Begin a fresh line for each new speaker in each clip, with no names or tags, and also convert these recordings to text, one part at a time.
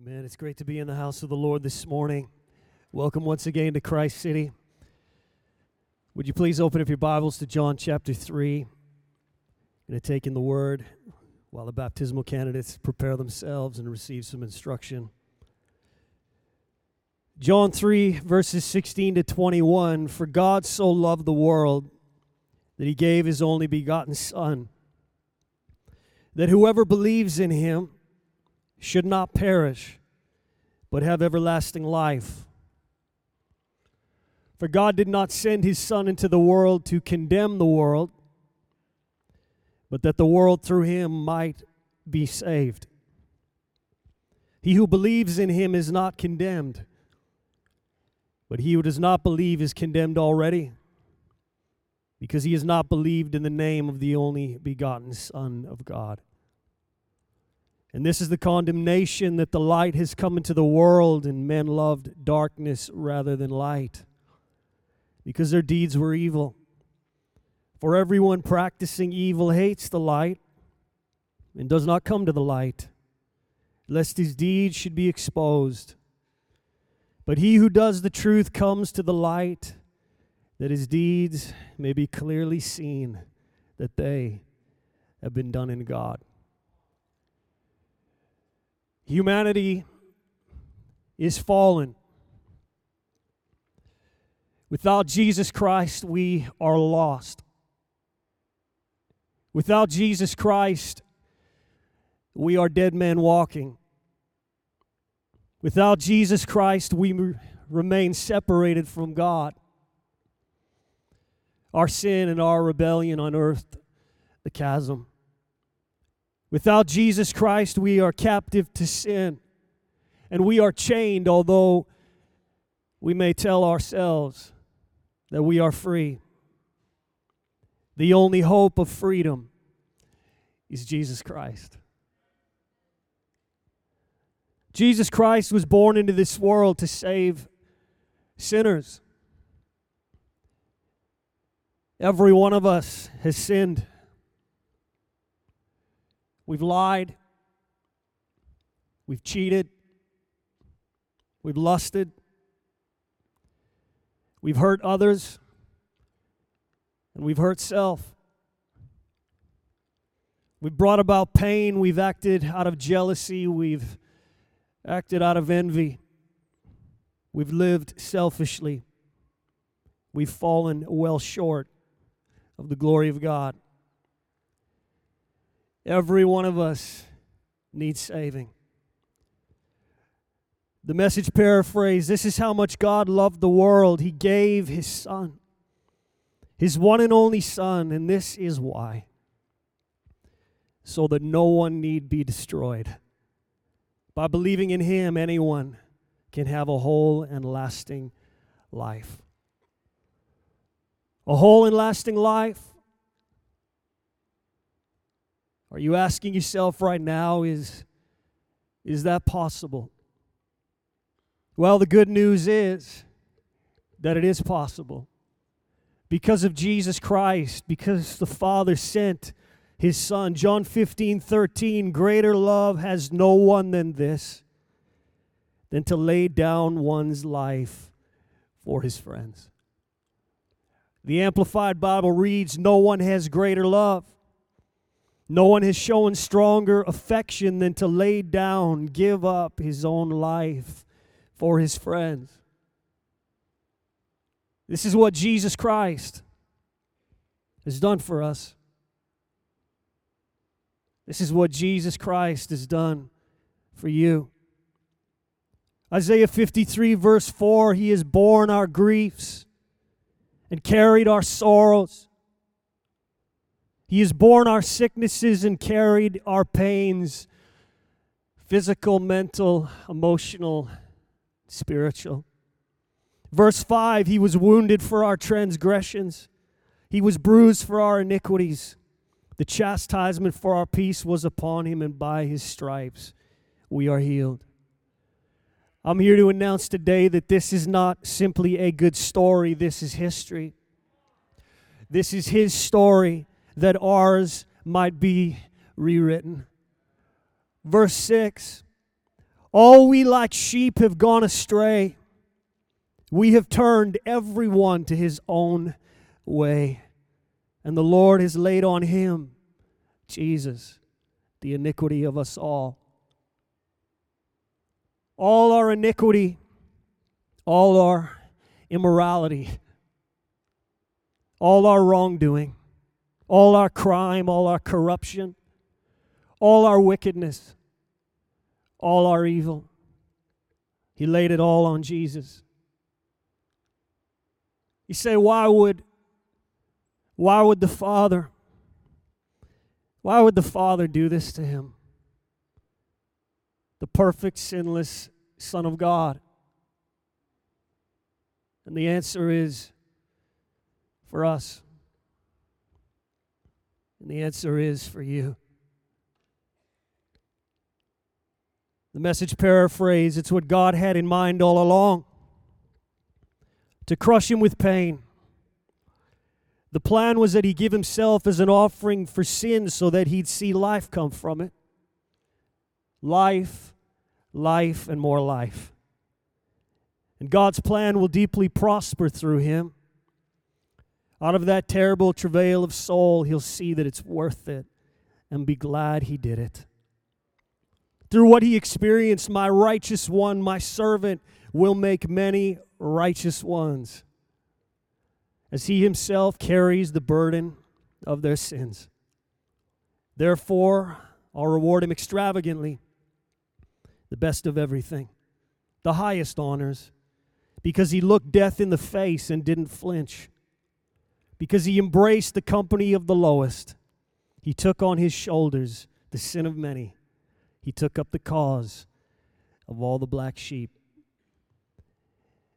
Amen. It's great to be in the house of the Lord this morning. Welcome once again to Christ City. Would you please open up your Bibles to John chapter 3? I'm going to take in the word while the baptismal candidates prepare themselves and receive some instruction. John 3, verses 16 to 21 For God so loved the world that he gave his only begotten Son, that whoever believes in him should not perish, but have everlasting life. For God did not send his Son into the world to condemn the world, but that the world through him might be saved. He who believes in him is not condemned, but he who does not believe is condemned already, because he has not believed in the name of the only begotten Son of God. And this is the condemnation that the light has come into the world, and men loved darkness rather than light, because their deeds were evil. For everyone practicing evil hates the light and does not come to the light, lest his deeds should be exposed. But he who does the truth comes to the light, that his deeds may be clearly seen, that they have been done in God. Humanity is fallen. Without Jesus Christ, we are lost. Without Jesus Christ, we are dead men walking. Without Jesus Christ, we remain separated from God. Our sin and our rebellion unearthed the chasm. Without Jesus Christ, we are captive to sin. And we are chained, although we may tell ourselves that we are free. The only hope of freedom is Jesus Christ. Jesus Christ was born into this world to save sinners. Every one of us has sinned. We've lied. We've cheated. We've lusted. We've hurt others. And we've hurt self. We've brought about pain. We've acted out of jealousy. We've acted out of envy. We've lived selfishly. We've fallen well short of the glory of God. Every one of us needs saving. The message paraphrase this is how much God loved the world. He gave His Son, His one and only Son, and this is why. So that no one need be destroyed. By believing in Him, anyone can have a whole and lasting life. A whole and lasting life are you asking yourself right now, is, is that possible? Well, the good news is that it is possible. Because of Jesus Christ, because the Father sent his Son. John 15, 13, greater love has no one than this, than to lay down one's life for his friends. The Amplified Bible reads, No one has greater love no one has shown stronger affection than to lay down, give up his own life for his friends. This is what Jesus Christ has done for us. This is what Jesus Christ has done for you. Isaiah 53, verse 4 He has borne our griefs and carried our sorrows. He has borne our sicknesses and carried our pains physical, mental, emotional, spiritual. Verse 5 He was wounded for our transgressions, He was bruised for our iniquities. The chastisement for our peace was upon Him, and by His stripes we are healed. I'm here to announce today that this is not simply a good story, this is history. This is His story that ours might be rewritten. Verse 6 All we like sheep have gone astray. We have turned every one to his own way. And the Lord has laid on him, Jesus, the iniquity of us all. All our iniquity, all our immorality, all our wrongdoing, all our crime, all our corruption, all our wickedness, all our evil. He laid it all on Jesus. You say, why would why would the Father why would the Father do this to him? The perfect, sinless Son of God. And the answer is for us. And the answer is for you. The message paraphrase it's what God had in mind all along to crush him with pain. The plan was that he give himself as an offering for sin so that he'd see life come from it. Life, life, and more life. And God's plan will deeply prosper through him. Out of that terrible travail of soul, he'll see that it's worth it and be glad he did it. Through what he experienced, my righteous one, my servant, will make many righteous ones as he himself carries the burden of their sins. Therefore, I'll reward him extravagantly, the best of everything, the highest honors, because he looked death in the face and didn't flinch, because he embraced the company of the lowest. He took on his shoulders the sin of many he took up the cause of all the black sheep.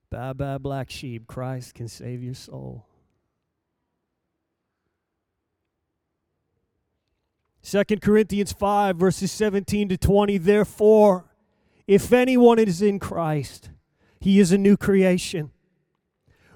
Bye bye, black sheep. Christ can save your soul. Second Corinthians 5, verses 17 to 20. Therefore, if anyone is in Christ, he is a new creation.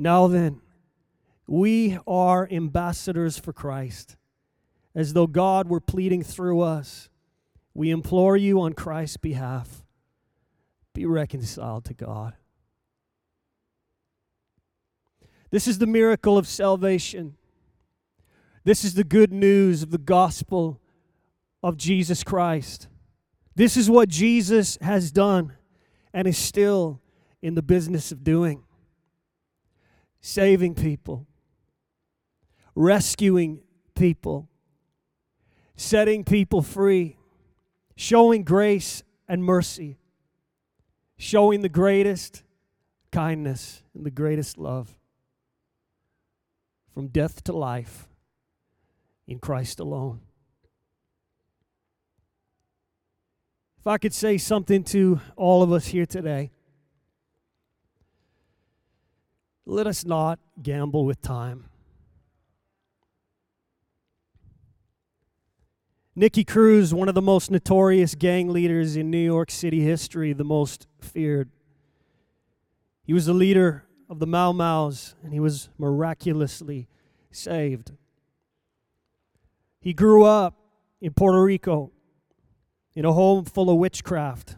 Now then, we are ambassadors for Christ as though God were pleading through us. We implore you on Christ's behalf be reconciled to God. This is the miracle of salvation. This is the good news of the gospel of Jesus Christ. This is what Jesus has done and is still in the business of doing saving people, rescuing people, setting people free, showing grace and mercy, showing the greatest kindness and the greatest love from death to life in Christ alone. If I could say something to all of us here today, let us not gamble with time. Nicky Cruz, one of the most notorious gang leaders in New York City history, the most feared. He was the leader of the Mau Mau's, and he was miraculously saved. He grew up in Puerto Rico in a home full of witchcraft.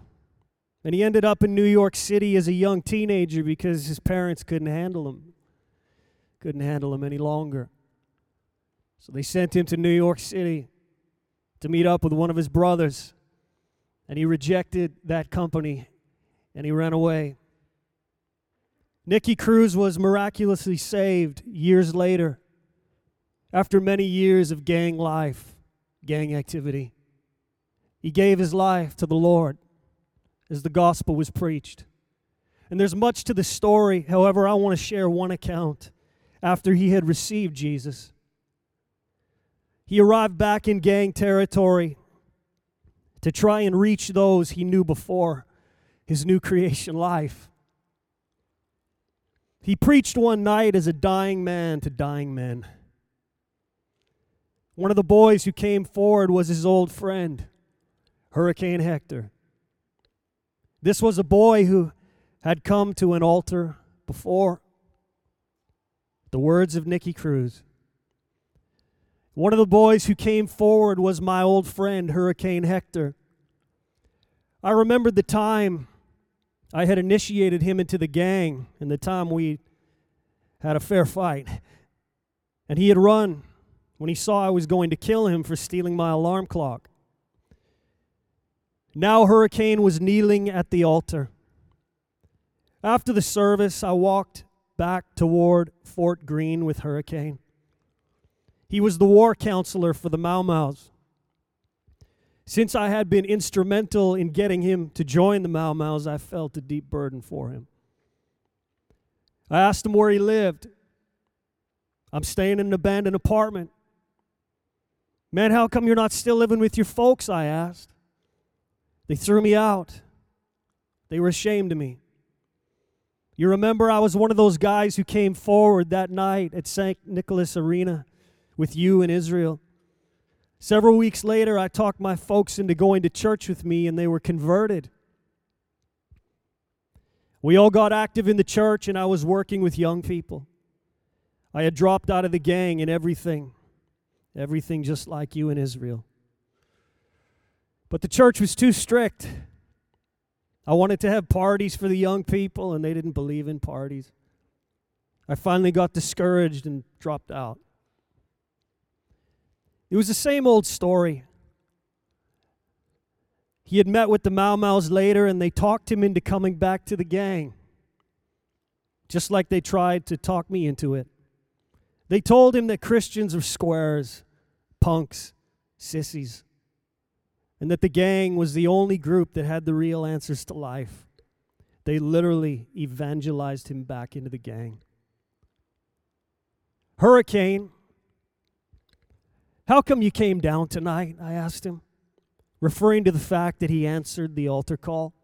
And he ended up in New York City as a young teenager because his parents couldn't handle him. Couldn't handle him any longer. So they sent him to New York City to meet up with one of his brothers. And he rejected that company and he ran away. Nicky Cruz was miraculously saved years later after many years of gang life, gang activity. He gave his life to the Lord as the gospel was preached. And there's much to the story. However, I want to share one account after he had received Jesus. He arrived back in gang territory to try and reach those he knew before his new creation life. He preached one night as a dying man to dying men. One of the boys who came forward was his old friend, Hurricane Hector. This was a boy who had come to an altar before. The words of Nicky Cruz. One of the boys who came forward was my old friend, Hurricane Hector. I remembered the time I had initiated him into the gang and the time we had a fair fight. And he had run when he saw I was going to kill him for stealing my alarm clock. Now Hurricane was kneeling at the altar. After the service, I walked back toward Fort Greene with Hurricane. He was the war counselor for the Mau Mau's. Since I had been instrumental in getting him to join the Mau Mau's, I felt a deep burden for him. I asked him where he lived. I'm staying in an abandoned apartment. Man, how come you're not still living with your folks? I asked. They threw me out. They were ashamed of me. You remember I was one of those guys who came forward that night at St. Nicholas Arena with you in Israel. Several weeks later, I talked my folks into going to church with me, and they were converted. We all got active in the church, and I was working with young people. I had dropped out of the gang and everything, everything just like you in Israel. But the church was too strict. I wanted to have parties for the young people, and they didn't believe in parties. I finally got discouraged and dropped out. It was the same old story. He had met with the Mau Mau's later, and they talked him into coming back to the gang, just like they tried to talk me into it. They told him that Christians are squares, punks, sissies and that the gang was the only group that had the real answers to life. They literally evangelized him back into the gang. Hurricane, how come you came down tonight? I asked him, referring to the fact that he answered the altar call.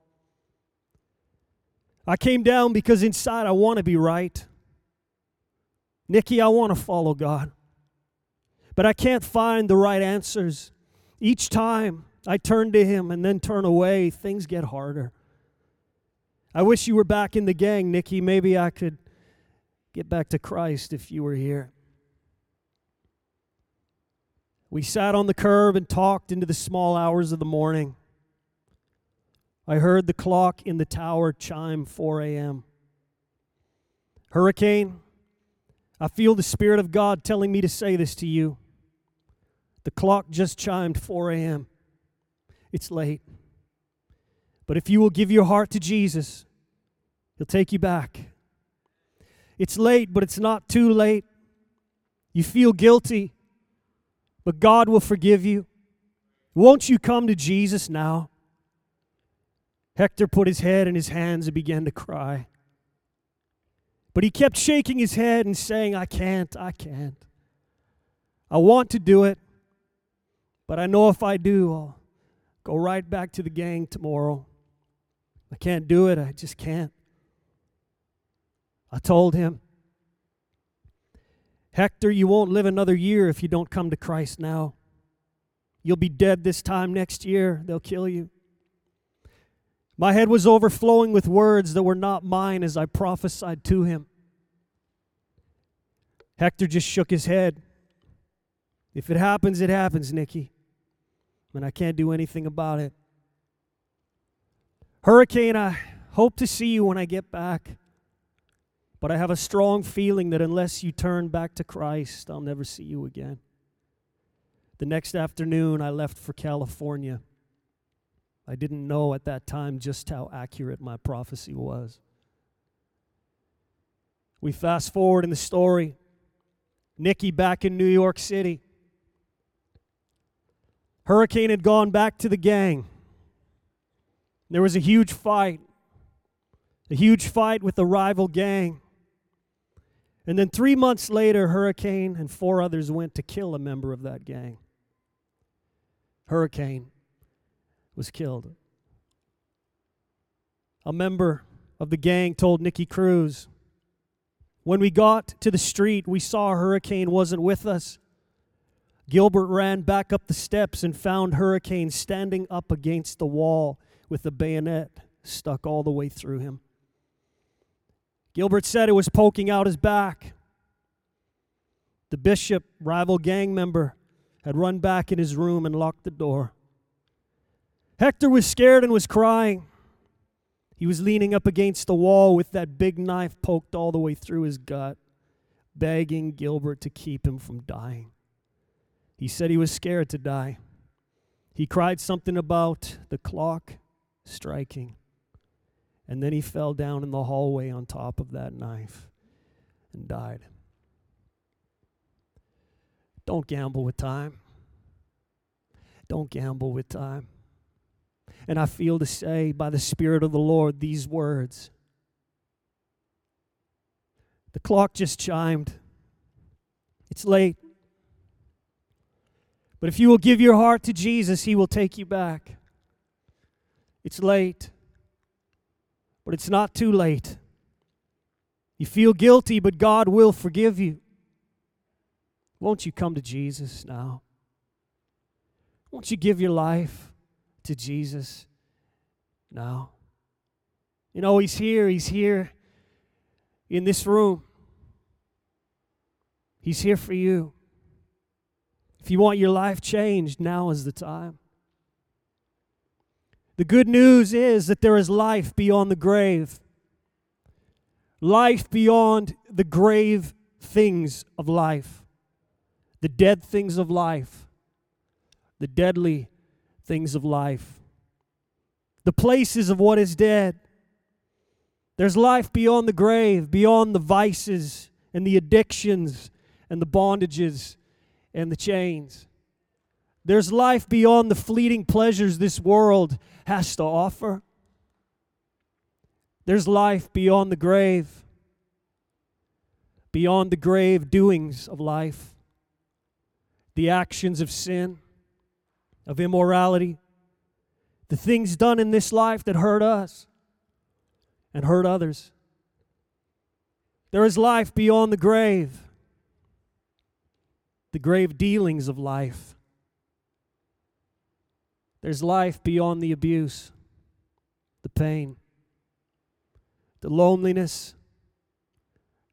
I came down because inside I want to be right. Nicky, I want to follow God. But I can't find the right answers. Each time I turn to him and then turn away, things get harder. I wish you were back in the gang, Nicky. Maybe I could get back to Christ if you were here. We sat on the curb and talked into the small hours of the morning. I heard the clock in the tower chime 4 a.m. Hurricane, I feel the Spirit of God telling me to say this to you. The clock just chimed 4 a.m it's late. But if you will give your heart to Jesus, He'll take you back. It's late, but it's not too late. You feel guilty, but God will forgive you. Won't you come to Jesus now? Hector put his head in his hands and began to cry. But he kept shaking his head and saying, I can't, I can't. I want to do it, but I know if I do, I'll, Go right back to the gang tomorrow. I can't do it. I just can't. I told him, Hector, you won't live another year if you don't come to Christ now. You'll be dead this time next year. They'll kill you. My head was overflowing with words that were not mine as I prophesied to him. Hector just shook his head. If it happens, it happens, Nicky and I can't do anything about it. Hurricane, I hope to see you when I get back. But I have a strong feeling that unless you turn back to Christ, I'll never see you again. The next afternoon, I left for California. I didn't know at that time just how accurate my prophecy was. We fast forward in the story. Nicky back in New York City. Hurricane had gone back to the gang. There was a huge fight, a huge fight with the rival gang. And then three months later, Hurricane and four others went to kill a member of that gang. Hurricane was killed. a member of the gang told Nicky Cruz, when we got to the street, we saw hurricane wasn't with us. Gilbert ran back up the steps and found Hurricane standing up against the wall with the bayonet stuck all the way through him. Gilbert said it was poking out his back. The bishop, rival gang member, had run back in his room and locked the door. Hector was scared and was crying. He was leaning up against the wall with that big knife poked all the way through his gut, begging Gilbert to keep him from dying. He said he was scared to die. He cried something about the clock striking. And then he fell down in the hallway on top of that knife and died. Don't gamble with time. Don't gamble with time. And I feel to say by the Spirit of the Lord these words. The clock just chimed. It's late. But if you will give your heart to Jesus, He will take you back. It's late, but it's not too late. You feel guilty, but God will forgive you. Won't you come to Jesus now? Won't you give your life to Jesus now? You know, He's here. He's here in this room. He's here for you. If you want your life changed, now is the time. The good news is that there is life beyond the grave. Life beyond the grave things of life, the dead things of life, the deadly things of life, the places of what is dead. There's life beyond the grave, beyond the vices and the addictions and the bondages and the chains. There's life beyond the fleeting pleasures this world has to offer. There's life beyond the grave, beyond the grave doings of life, the actions of sin, of immorality, the things done in this life that hurt us and hurt others. There is life beyond the grave the grave dealings of life. There's life beyond the abuse, the pain, the loneliness,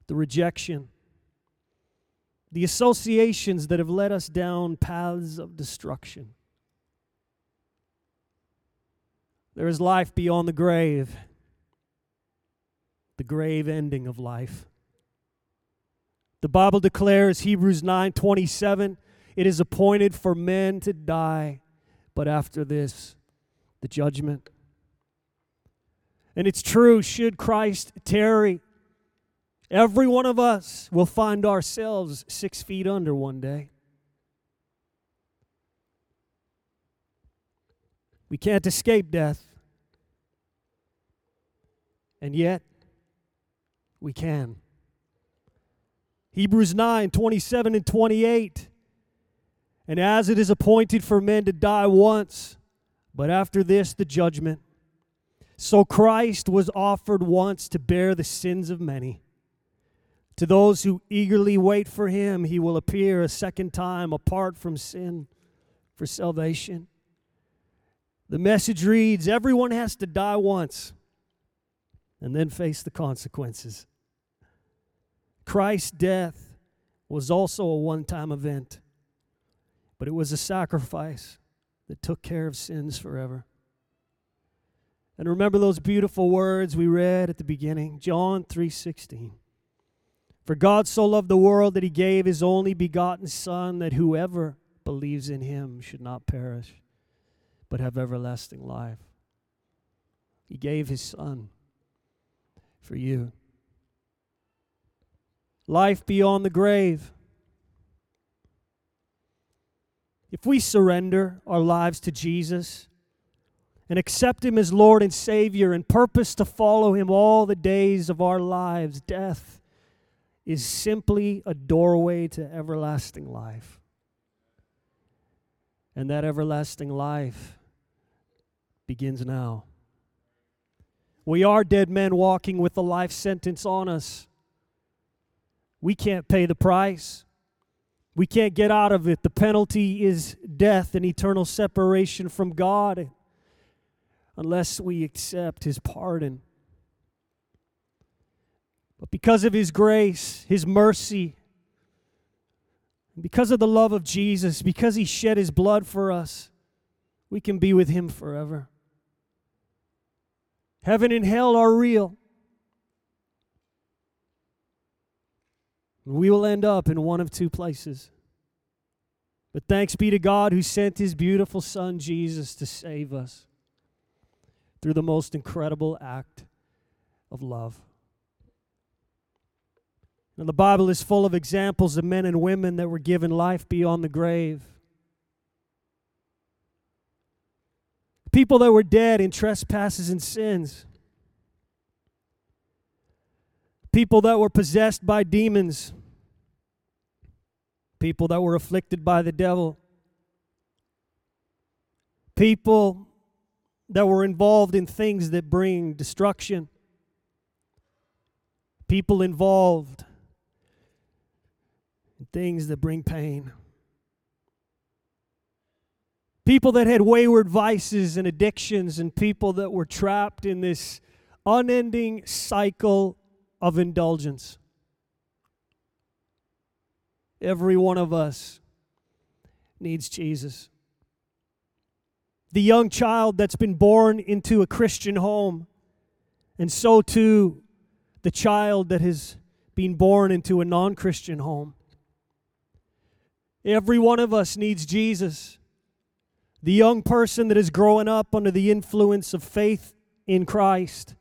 the rejection, the associations that have led us down paths of destruction. There is life beyond the grave, the grave ending of life. The Bible declares, Hebrews 9 27, it is appointed for men to die, but after this, the judgment. And it's true, should Christ tarry, every one of us will find ourselves six feet under one day. We can't escape death. And yet, we can. Hebrews 9 27 and 28. And as it is appointed for men to die once, but after this the judgment, so Christ was offered once to bear the sins of many. To those who eagerly wait for him, he will appear a second time apart from sin for salvation. The message reads Everyone has to die once and then face the consequences. Christ's death was also a one time event, but it was a sacrifice that took care of sins forever. And remember those beautiful words we read at the beginning, John 3:16. For God so loved the world that he gave his only begotten son that whoever believes in him should not perish but have everlasting life. He gave his son for you life beyond the grave. If we surrender our lives to Jesus and accept Him as Lord and Savior and purpose to follow Him all the days of our lives, death is simply a doorway to everlasting life. And that everlasting life begins now. We are dead men walking with a life sentence on us. We can't pay the price. We can't get out of it. The penalty is death and eternal separation from God unless we accept His pardon. But because of His grace, His mercy, because of the love of Jesus, because He shed His blood for us, we can be with Him forever. Heaven and hell are real. We will end up in one of two places. But thanks be to God who sent his beautiful Son Jesus to save us through the most incredible act of love. And the Bible is full of examples of men and women that were given life beyond the grave. People that were dead in trespasses and sins. People that were possessed by demons. People that were afflicted by the devil. People that were involved in things that bring destruction. People involved in things that bring pain. People that had wayward vices and addictions, and people that were trapped in this unending cycle of indulgence. Every one of us needs Jesus. The young child that's been born into a Christian home, and so too the child that has been born into a non Christian home. Every one of us needs Jesus. The young person that is growing up under the influence of faith in Christ,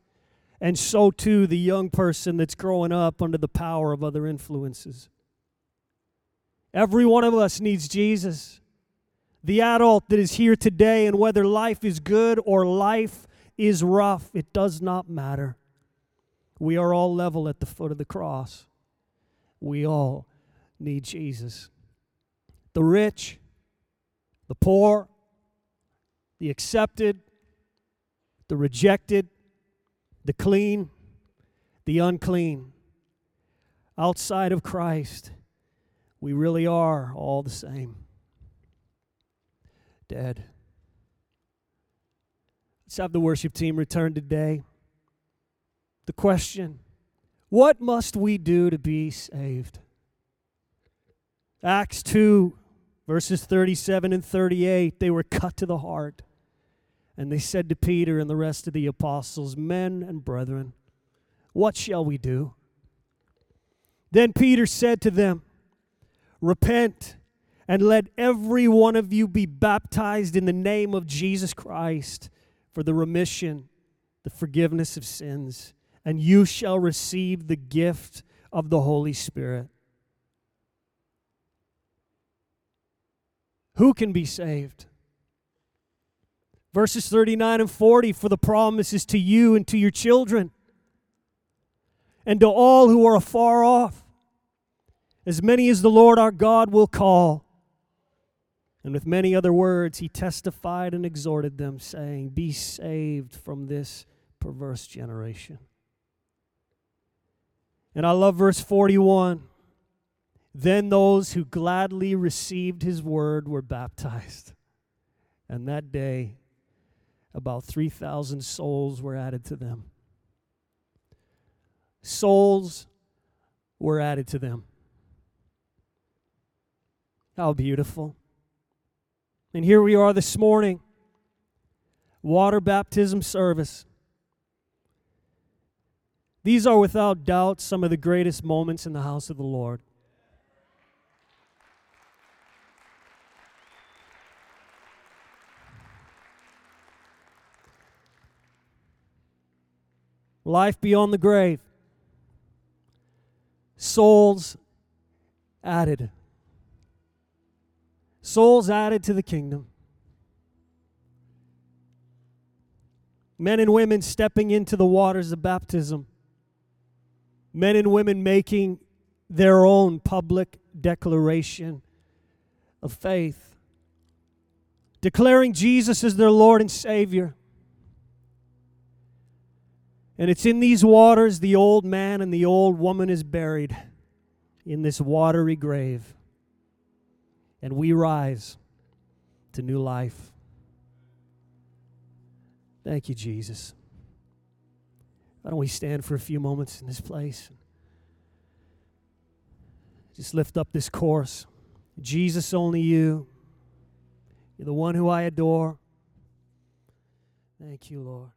and so too the young person that's growing up under the power of other influences. Every one of us needs Jesus. The adult that is here today, and whether life is good or life is rough, it does not matter. We are all level at the foot of the cross. We all need Jesus the rich, the poor, the accepted, the rejected, the clean, the unclean. Outside of Christ, we really are all the same. Dead. Let's have the worship team return today. The question what must we do to be saved? Acts 2 Verses 37 and 38, they were cut to the heart. And they said to Peter and the rest of the apostles, Men and brethren, what shall we do? Then Peter said to them, Repent and let every one of you be baptized in the name of Jesus Christ for the remission, the forgiveness of sins, and you shall receive the gift of the Holy Spirit. Who can be saved? Verses 39 and 40 for the promises to you and to your children and to all who are afar off, as many as the Lord our God will call. And with many other words, he testified and exhorted them, saying, Be saved from this perverse generation. And I love verse 41. Then those who gladly received his word were baptized. And that day, about 3,000 souls were added to them. Souls were added to them. How beautiful. And here we are this morning, water baptism service. These are without doubt some of the greatest moments in the house of the Lord. Life beyond the grave, souls added. Souls added to the kingdom. Men and women stepping into the waters of baptism. Men and women making their own public declaration of faith. Declaring Jesus as their Lord and Savior And it's in these waters the old man and the old woman is buried in this watery grave. And we rise to new life. Thank you, Jesus. Why don't we stand for a few moments in this place? Just lift up this chorus. Jesus, only you. You're the one who I adore. Thank you, Lord.